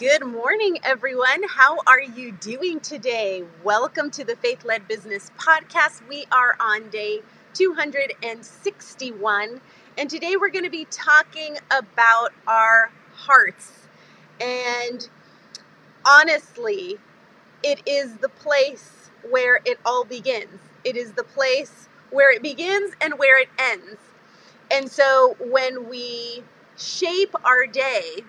Good morning, everyone. How are you doing today? Welcome to the Faith Led Business Podcast. We are on day 261, and today we're going to be talking about our hearts. And honestly, it is the place where it all begins. It is the place where it begins and where it ends. And so when we shape our day,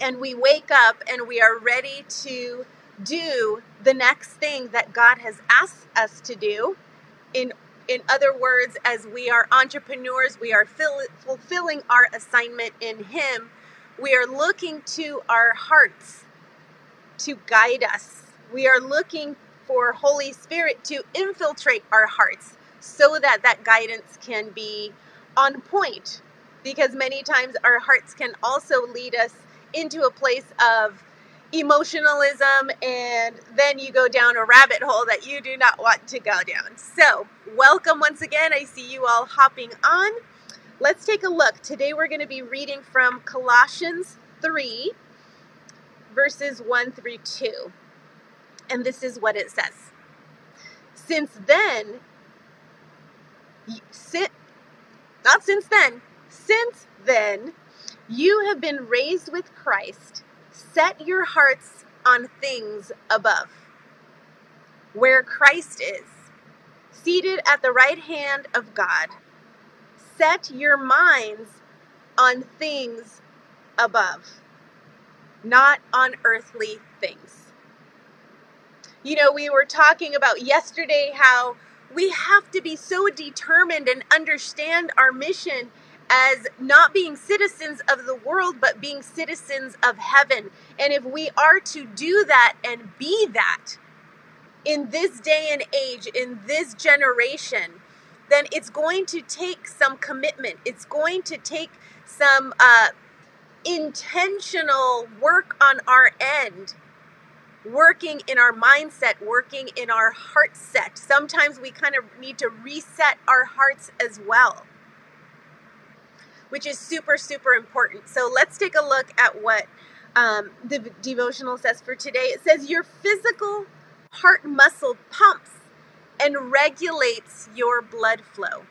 and we wake up and we are ready to do the next thing that God has asked us to do. In in other words, as we are entrepreneurs, we are fill, fulfilling our assignment in Him. We are looking to our hearts to guide us. We are looking for Holy Spirit to infiltrate our hearts so that that guidance can be on point. Because many times our hearts can also lead us into a place of emotionalism and then you go down a rabbit hole that you do not want to go down. So, welcome once again. I see you all hopping on. Let's take a look. Today we're going to be reading from Colossians 3, verses 1 through 2. And this is what it says Since then, sit, not since then, since then, you have been raised with Christ. Set your hearts on things above, where Christ is, seated at the right hand of God. Set your minds on things above, not on earthly things. You know, we were talking about yesterday how we have to be so determined and understand our mission as not being citizens of the world, but being citizens of heaven. And if we are to do that and be that in this day and age, in this generation, then it's going to take some commitment. It's going to take some uh, intentional work on our end working in our mindset, working in our heart set. Sometimes we kind of need to reset our hearts as well which is super, super important. So let's take a look at what um, the devotional says for today. It says, Your physical heart muscle pumps and regulates your blood flow.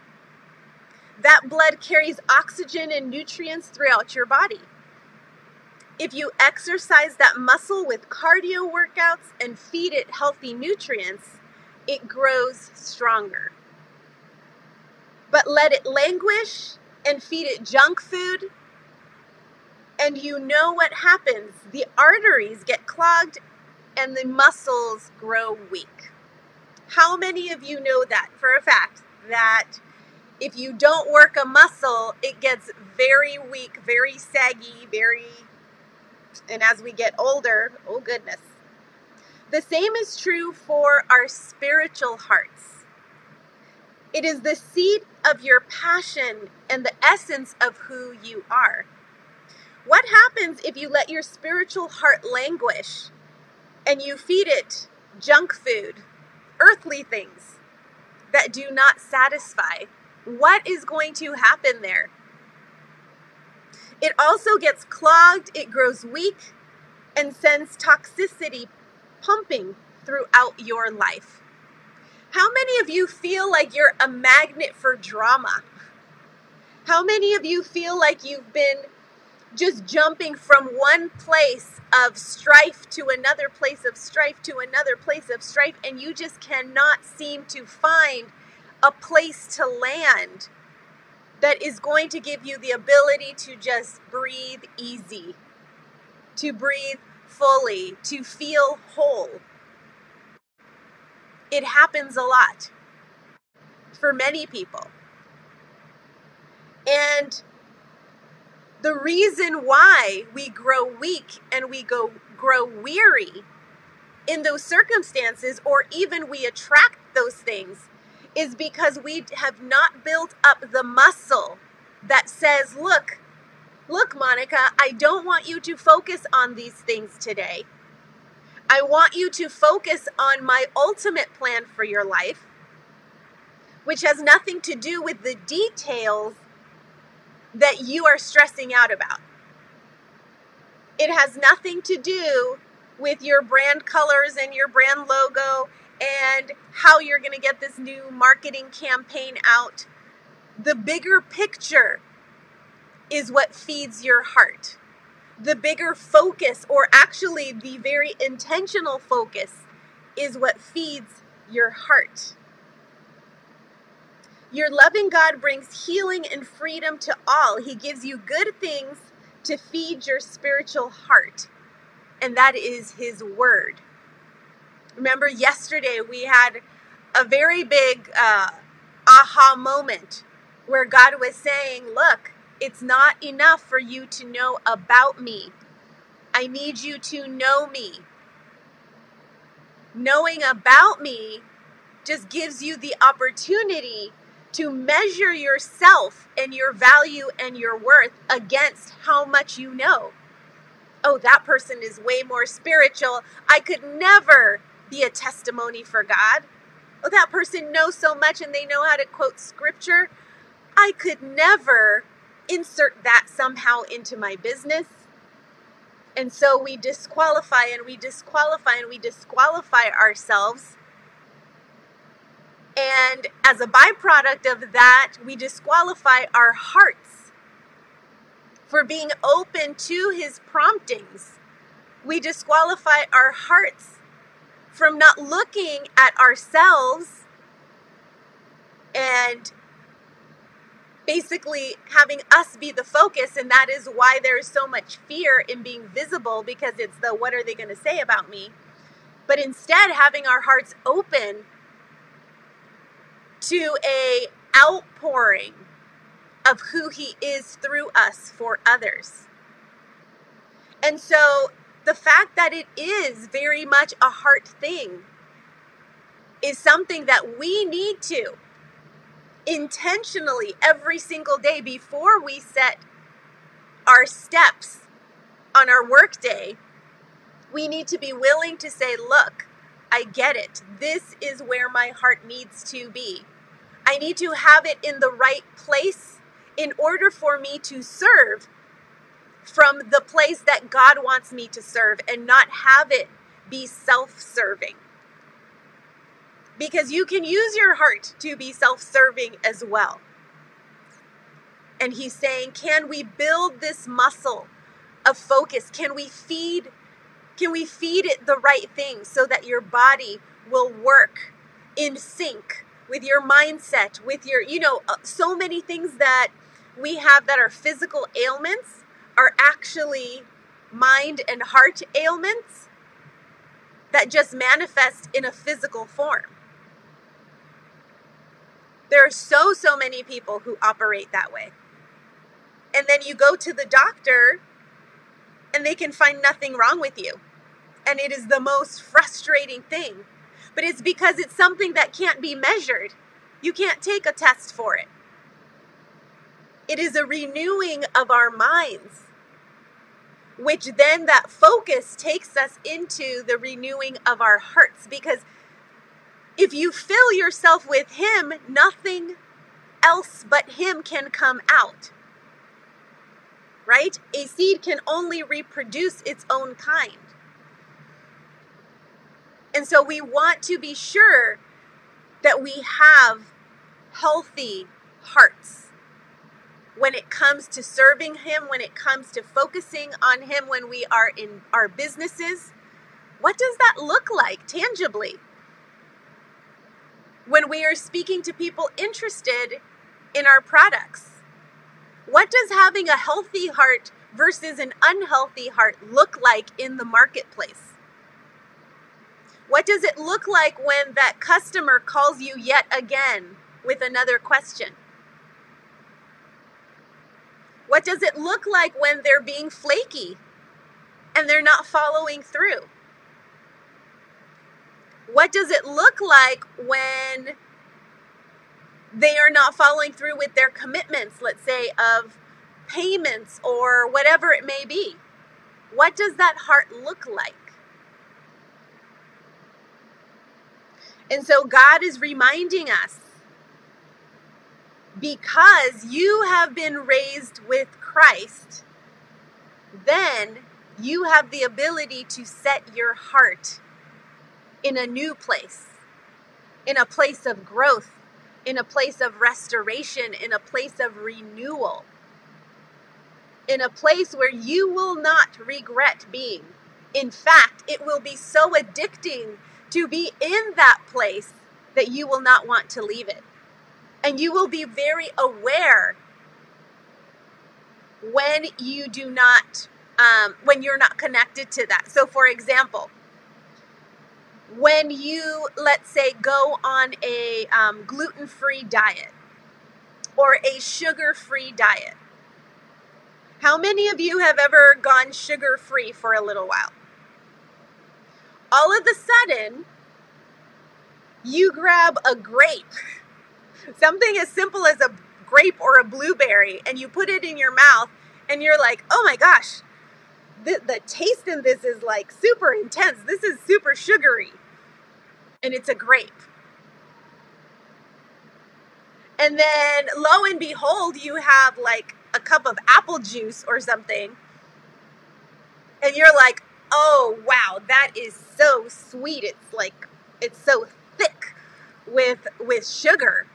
That blood carries oxygen and nutrients throughout your body. If you exercise that muscle with cardio workouts and feed it healthy nutrients, it grows stronger. But let it languish and feed it junk food, and you know what happens the arteries get clogged and the muscles grow weak. How many of you know that for a fact that if you don't work a muscle, it gets very weak, very saggy, very. And as we get older, oh goodness. The same is true for our spiritual hearts. It is the seed of your passion and the essence of who you are. What happens if you let your spiritual heart languish and you feed it junk food, earthly things that do not satisfy? What is going to happen there? It also gets clogged, it grows weak, and sends toxicity pumping throughout your life. How many of you feel like you're a magnet for drama? How many of you feel like you've been just jumping from one place of strife to another place of strife to another place of strife, and you just cannot seem to find a place to land that is going to give you the ability to just breathe easy, to breathe fully, to feel whole? It happens a lot for many people. And the reason why we grow weak and we go grow weary in those circumstances or even we attract those things is because we have not built up the muscle that says, look, look, Monica, I don't want you to focus on these things today. I want you to focus on my ultimate plan for your life, which has nothing to do with the details that you are stressing out about. It has nothing to do with your brand colors and your brand logo and how you're going to get this new marketing campaign out. The bigger picture is what feeds your heart. The bigger focus, or actually the very intentional focus, is what feeds your heart. Your loving God brings healing and freedom to all. He gives you good things to feed your spiritual heart, and that is His Word. Remember, yesterday we had a very big uh, aha moment where God was saying, Look, it's not enough for you to know about me. I need you to know me. Knowing about me just gives you the opportunity to measure yourself and your value and your worth against how much you know. Oh, that person is way more spiritual. I could never be a testimony for God. Oh, that person knows so much and they know how to quote scripture. I could never insert that somehow into my business. And so we disqualify and we disqualify and we disqualify ourselves. And as a byproduct of that, we disqualify our hearts for being open to his promptings. We disqualify our hearts from not looking at ourselves and basically having us be the focus and that is why there's so much fear in being visible because it's the what are they going to say about me but instead having our hearts open to a outpouring of who he is through us for others and so the fact that it is very much a heart thing is something that we need to intentionally every single day before we set our steps on our workday. We need to be willing to say, Look, I get it. This is where my heart needs to be. I need to have it in the right place in order for me to serve from the place that God wants me to serve and not have it be self serving. Because you can use your heart to be self serving as well. And he's saying, can we build this muscle of focus? Can we feed can we feed it the right things so that your body will work in sync with your mindset, with your, you know, uh, so many things that we have that are physical ailments are actually mind and heart ailments that just manifest in a physical form. There are so, so many people who operate that way. And then you go to the doctor and they can find nothing wrong with you. And it is the most frustrating thing. But it's because it's something that can't be measured. You can't take a test for it. It is a renewing of our minds which then that focus takes us into the renewing of our hearts. Because if you fill yourself with Him, nothing else but Him can come out. Right? A seed can only reproduce its own kind. And so we want to be sure that we have healthy hearts when it comes to serving Him, when it comes to focusing on Him when we are in our businesses? What does that look like tangibly? When we are speaking to people interested in our products, what does having a healthy heart versus an unhealthy heart look like in the marketplace? What does it look like when that customer calls you yet again with another question? What does it look like when they're being flaky? and they're not following through? What does it look like when they are not following through with their commitments, let's say, of payments or whatever it may be? What does that heart look like? And so God is reminding us because you have been raised with Christ, then you have the ability to set your heart in a new place, in a place of growth, in a place of restoration, in a place of renewal, in a place where you will not regret being. In fact, it will be so addicting to be in that place that you will not want to leave it. And you will be very aware when you do not, um, when you're not connected to that. So, for example, when you, let's say, go on a um, gluten free diet or a sugar free diet, how many of you have ever gone sugar free for a little while? All of a sudden, you grab a grape, something as simple as a grape or a blueberry, and you put it in your mouth, and you're like, oh my gosh, the, the taste in this is like super intense. This is super sugary. And it's a grape. And then lo and behold, you have like a cup of apple juice or something. And you're like, oh wow, that is so sweet. It's like, it's so thick with with sugar.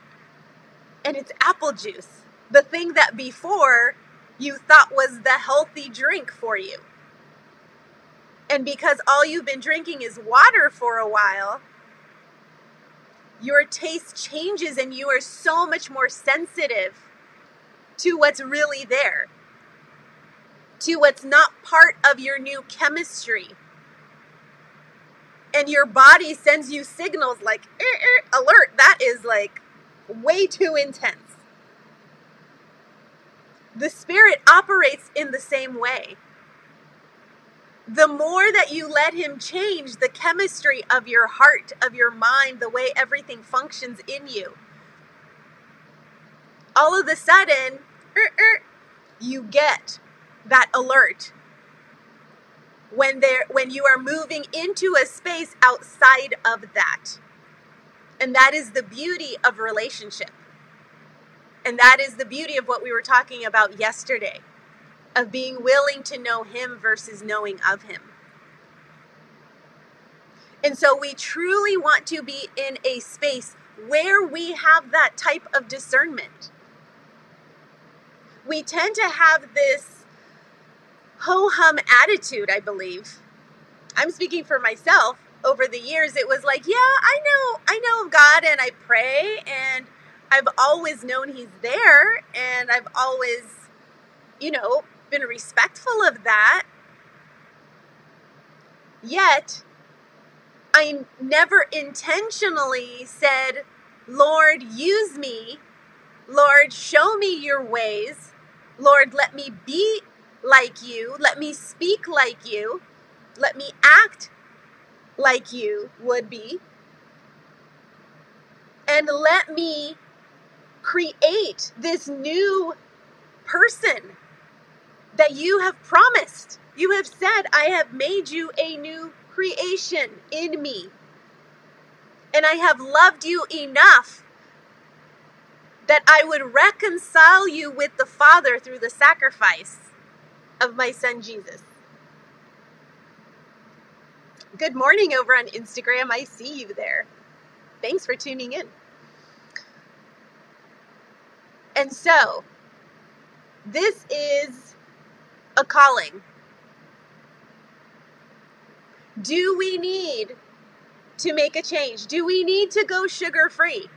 And it's apple juice. The thing that before you thought was the healthy drink for you. And because all you've been drinking is water for a while, your taste changes and you are so much more sensitive to what's really there, to what's not part of your new chemistry. And your body sends you signals like, er, er, alert, that is like way too intense. The spirit operates in the same way the more that you let him change the chemistry of your heart, of your mind, the way everything functions in you, all of a sudden, er, er, you get that alert when there when you are moving into a space outside of that. And that is the beauty of relationship. And that is the beauty of what we were talking about yesterday of being willing to know Him versus knowing of Him. And so we truly want to be in a space where we have that type of discernment. We tend to have this ho hum attitude, I believe. I'm speaking for myself. Over the years, it was like, yeah, I know, I know of God and I pray and I've always known He's there and I've always, you know, been respectful of that. Yet, I never intentionally said, Lord, use me. Lord, show me your ways. Lord, let me be like you. Let me speak like you. Let me act like you would be. And let me create this new person that you have promised. You have said, I have made you a new creation in me. And I have loved you enough that I would reconcile you with the Father through the sacrifice of my son Jesus. Good morning over on Instagram. I see you there. Thanks for tuning in. And so, this is a calling? Do we need to make a change? Do we need to go sugar free?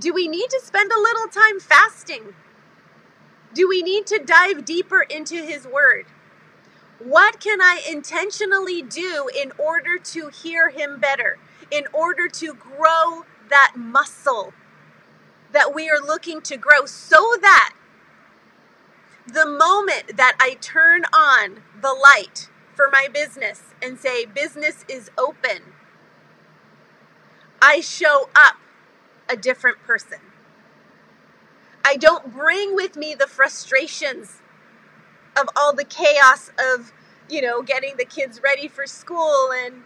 Do we need to spend a little time fasting? Do we need to dive deeper into His Word? What can I intentionally do in order to hear Him better, in order to grow that muscle that we are looking to grow so that The moment that I turn on the light for my business and say, business is open, I show up a different person. I don't bring with me the frustrations of all the chaos of, you know, getting the kids ready for school and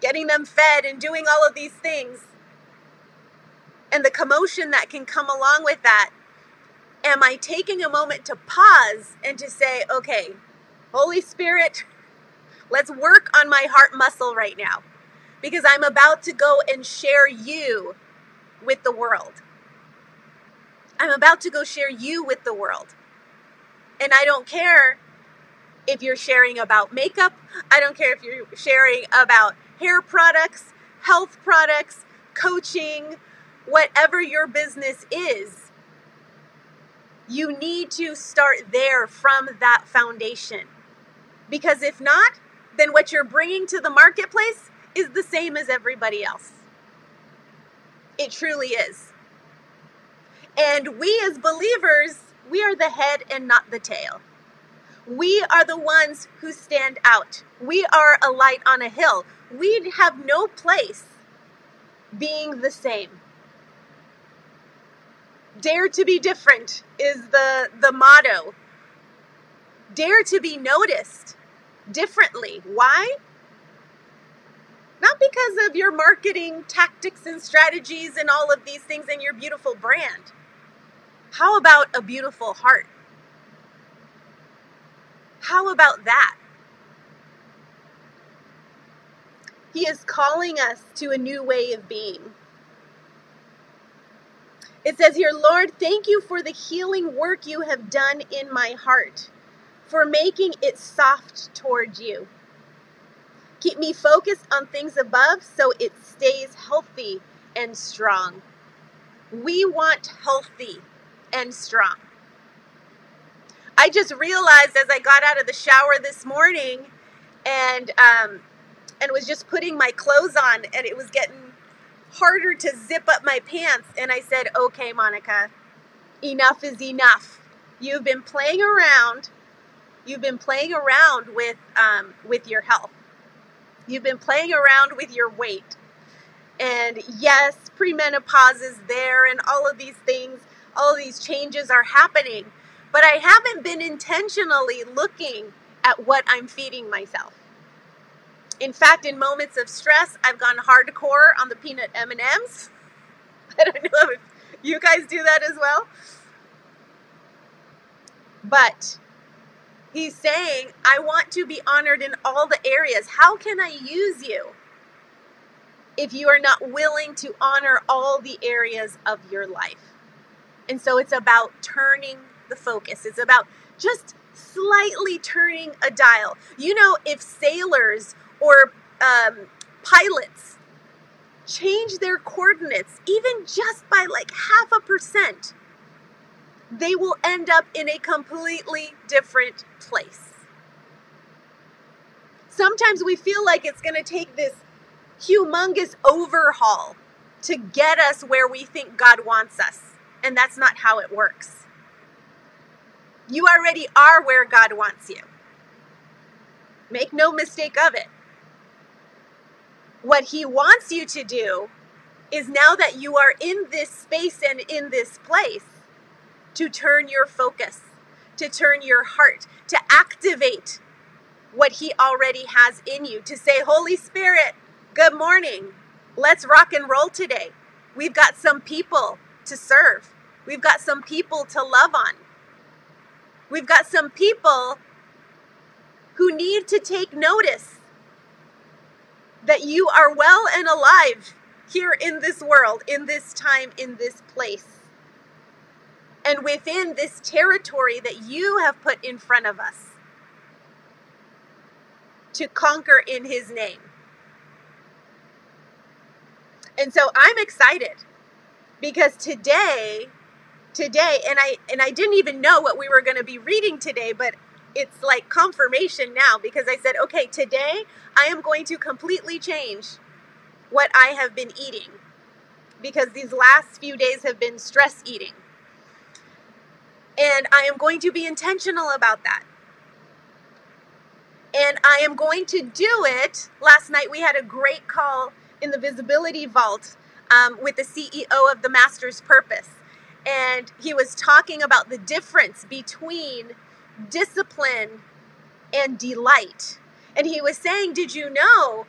getting them fed and doing all of these things and the commotion that can come along with that. Am I taking a moment to pause and to say, okay, Holy Spirit, let's work on my heart muscle right now because I'm about to go and share you with the world. I'm about to go share you with the world. And I don't care if you're sharing about makeup, I don't care if you're sharing about hair products, health products, coaching, whatever your business is. You need to start there from that foundation. Because if not, then what you're bringing to the marketplace is the same as everybody else. It truly is. And we as believers, we are the head and not the tail. We are the ones who stand out. We are a light on a hill. We have no place being the same. Dare to be different is the, the motto. Dare to be noticed differently. Why? Not because of your marketing tactics and strategies and all of these things and your beautiful brand. How about a beautiful heart? How about that? He is calling us to a new way of being. It says here, Lord, thank you for the healing work you have done in my heart, for making it soft towards you. Keep me focused on things above so it stays healthy and strong. We want healthy and strong. I just realized as I got out of the shower this morning and um, and was just putting my clothes on and it was getting harder to zip up my pants and I said, "Okay, Monica, enough is enough. You've been playing around. You've been playing around with um, with your health. You've been playing around with your weight. And yes, premenopause is there and all of these things all these changes are happening, but I haven't been intentionally looking at what I'm feeding myself. In fact, in moments of stress, I've gone hardcore on the peanut M&Ms. I don't know if you guys do that as well. But he's saying, I want to be honored in all the areas. How can I use you if you are not willing to honor all the areas of your life? And so it's about turning the focus. It's about just slightly turning a dial. You know, if sailors or um, pilots change their coordinates, even just by like half a percent, they will end up in a completely different place. Sometimes we feel like it's going to take this humongous overhaul to get us where we think God wants us. And that's not how it works. You already are where God wants you. Make no mistake of it. What He wants you to do is now that you are in this space and in this place, to turn your focus, to turn your heart, to activate what He already has in you, to say, Holy Spirit, good morning. Let's rock and roll today. We've got some people to serve. We've got some people to love on. We've got some people who need to take notice that you are well and alive here in this world, in this time, in this place, and within this territory that you have put in front of us to conquer in His name. And so I'm excited because today today and I and I didn't even know what we were going to be reading today but it's like confirmation now because I said okay today I am going to completely change what I have been eating because these last few days have been stress eating And I am going to be intentional about that. And I am going to do it. Last night we had a great call in the Visibility Vault um, with the CEO of the Master's Purpose. And he was talking about the difference between discipline and delight. And he was saying, Did you know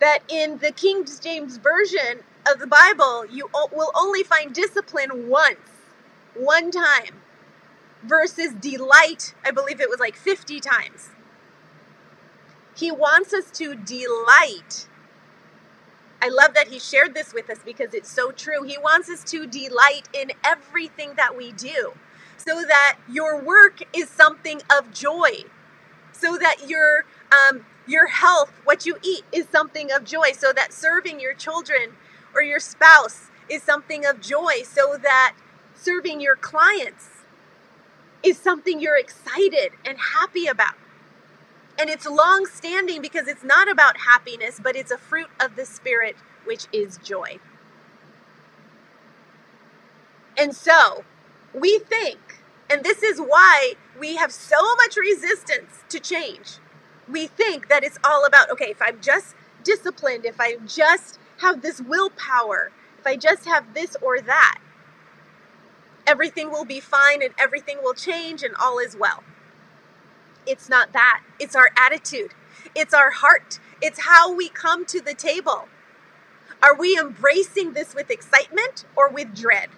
that in the King James Version of the Bible, you will only find discipline once, one time, versus delight, I believe it was like 50 times. He wants us to delight. I love that he shared this with us because it's so true. He wants us to delight in everything that we do so that your work is something of joy, so that your um, your health, what you eat, is something of joy, so that serving your children or your spouse is something of joy, so that serving your clients is something you're excited and happy about. And it's long standing because it's not about happiness, but it's a fruit of the Spirit, which is joy. And so we think, and this is why we have so much resistance to change. We think that it's all about, okay, if I'm just disciplined, if I just have this willpower, if I just have this or that, everything will be fine and everything will change and all is well. It's not that. It's our attitude. It's our heart. It's how we come to the table. Are we embracing this with excitement or with dread?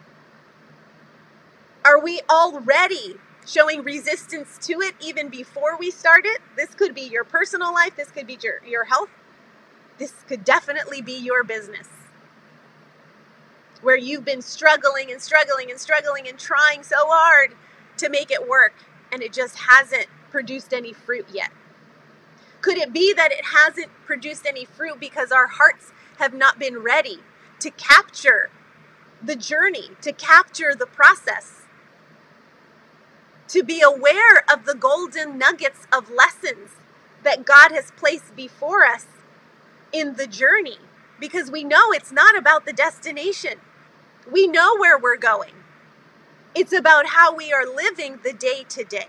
Are we already showing resistance to it even before we start it? This could be your personal life, this could be your, your health, this could definitely be your business. Where you've been struggling and struggling and struggling and trying so hard to make it work and it just hasn't produced any fruit yet? Could it be that it hasn't produced any fruit because our hearts have not been ready to capture the journey, to capture the process, to be aware of the golden nuggets of lessons that God has placed before us in the journey? Because we know it's not about the destination, we know where we're going. It's about how we are living the day to day.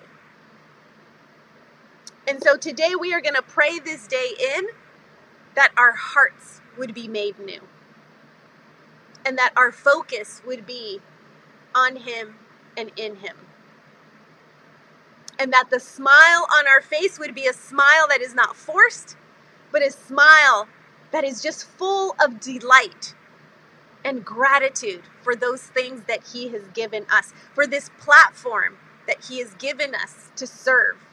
And so today we are going to pray this day in that our hearts would be made new and that our focus would be on Him and in Him. And that the smile on our face would be a smile that is not forced, but a smile that is just full of delight and gratitude for those things that He has given us, for this platform that He has given us to serve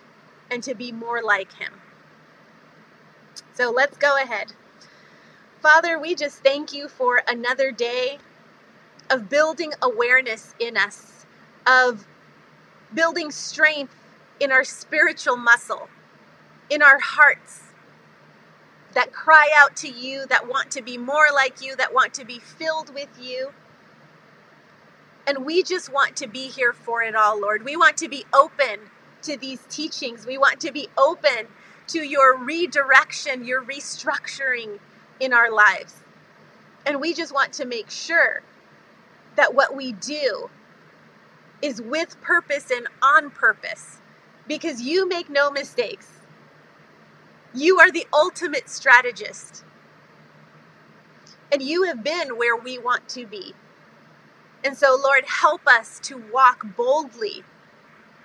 and to be more like Him. So let's go ahead. Father, we just thank you for another day of building awareness in us, of building strength in our spiritual muscle, in our hearts that cry out to you, that want to be more like you, that want to be filled with you. And we just want to be here for it all, Lord. We want to be open to these teachings. We want to be open to your redirection, your restructuring in our lives. And we just want to make sure that what we do is with purpose and on purpose because you make no mistakes. You are the ultimate strategist. And you have been where we want to be. And so, Lord, help us to walk boldly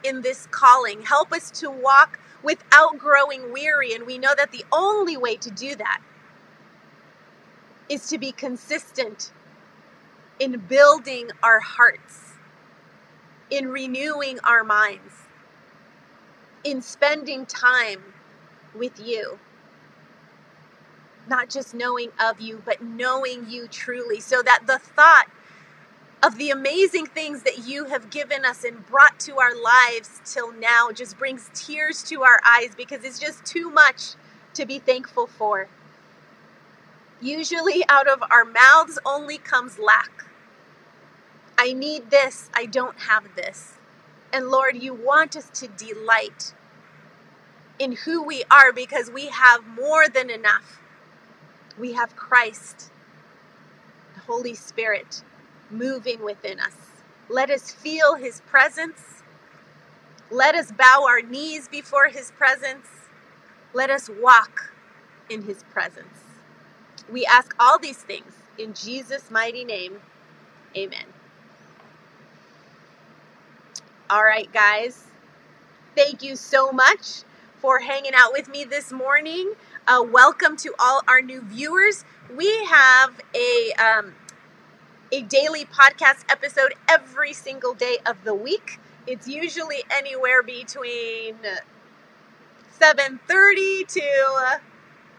in this calling. Help us to walk without growing weary. And we know that the only way to do that is to be consistent in building our hearts, in renewing our minds, in spending time with you. Not just knowing of you, but knowing you truly, so that the thought of the amazing things that you have given us and brought to our lives till now just brings tears to our eyes because it's just too much to be thankful for. Usually, out of our mouths only comes lack. I need this, I don't have this. And Lord, you want us to delight in who we are because we have more than enough. We have Christ, the Holy Spirit moving within us. Let us feel his presence. Let us bow our knees before his presence. Let us walk in his presence. We ask all these things in Jesus' mighty name. Amen. All right, guys. Thank you so much for hanging out with me this morning. Uh, welcome to all our new viewers. We have a um, a daily podcast episode every single day of the week. It's usually anywhere between 7:30 to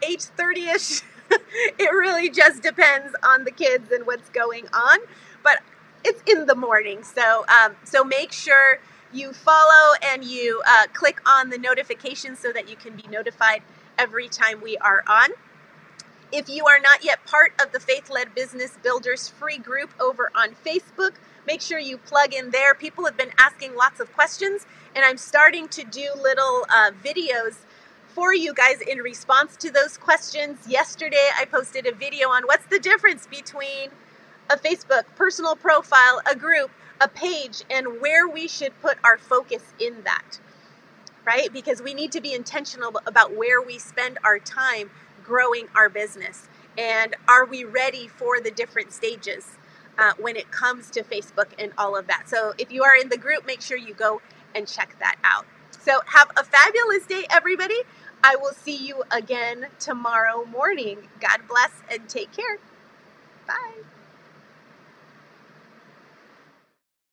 8:30ish. it really just depends on the kids and what's going on, but it's in the morning. So um, so make sure you follow and you uh, click on the notifications so that you can be notified every time we are on. If you are not yet part of the Faith Led Business Builders free group over on Facebook, make sure you plug in there. People have been asking lots of questions, and I'm starting to do little uh, videos for you guys in response to those questions. Yesterday, I posted a video on what's the difference between a Facebook personal profile, a group, a page, and where we should put our focus in that, right? Because we need to be intentional about where we spend our time growing our business? And are we ready for the different stages uh, when it comes to Facebook and all of that? So if you are in the group, make sure you go and check that out. So have a fabulous day, everybody. I will see you again tomorrow morning. God bless and take care. Bye.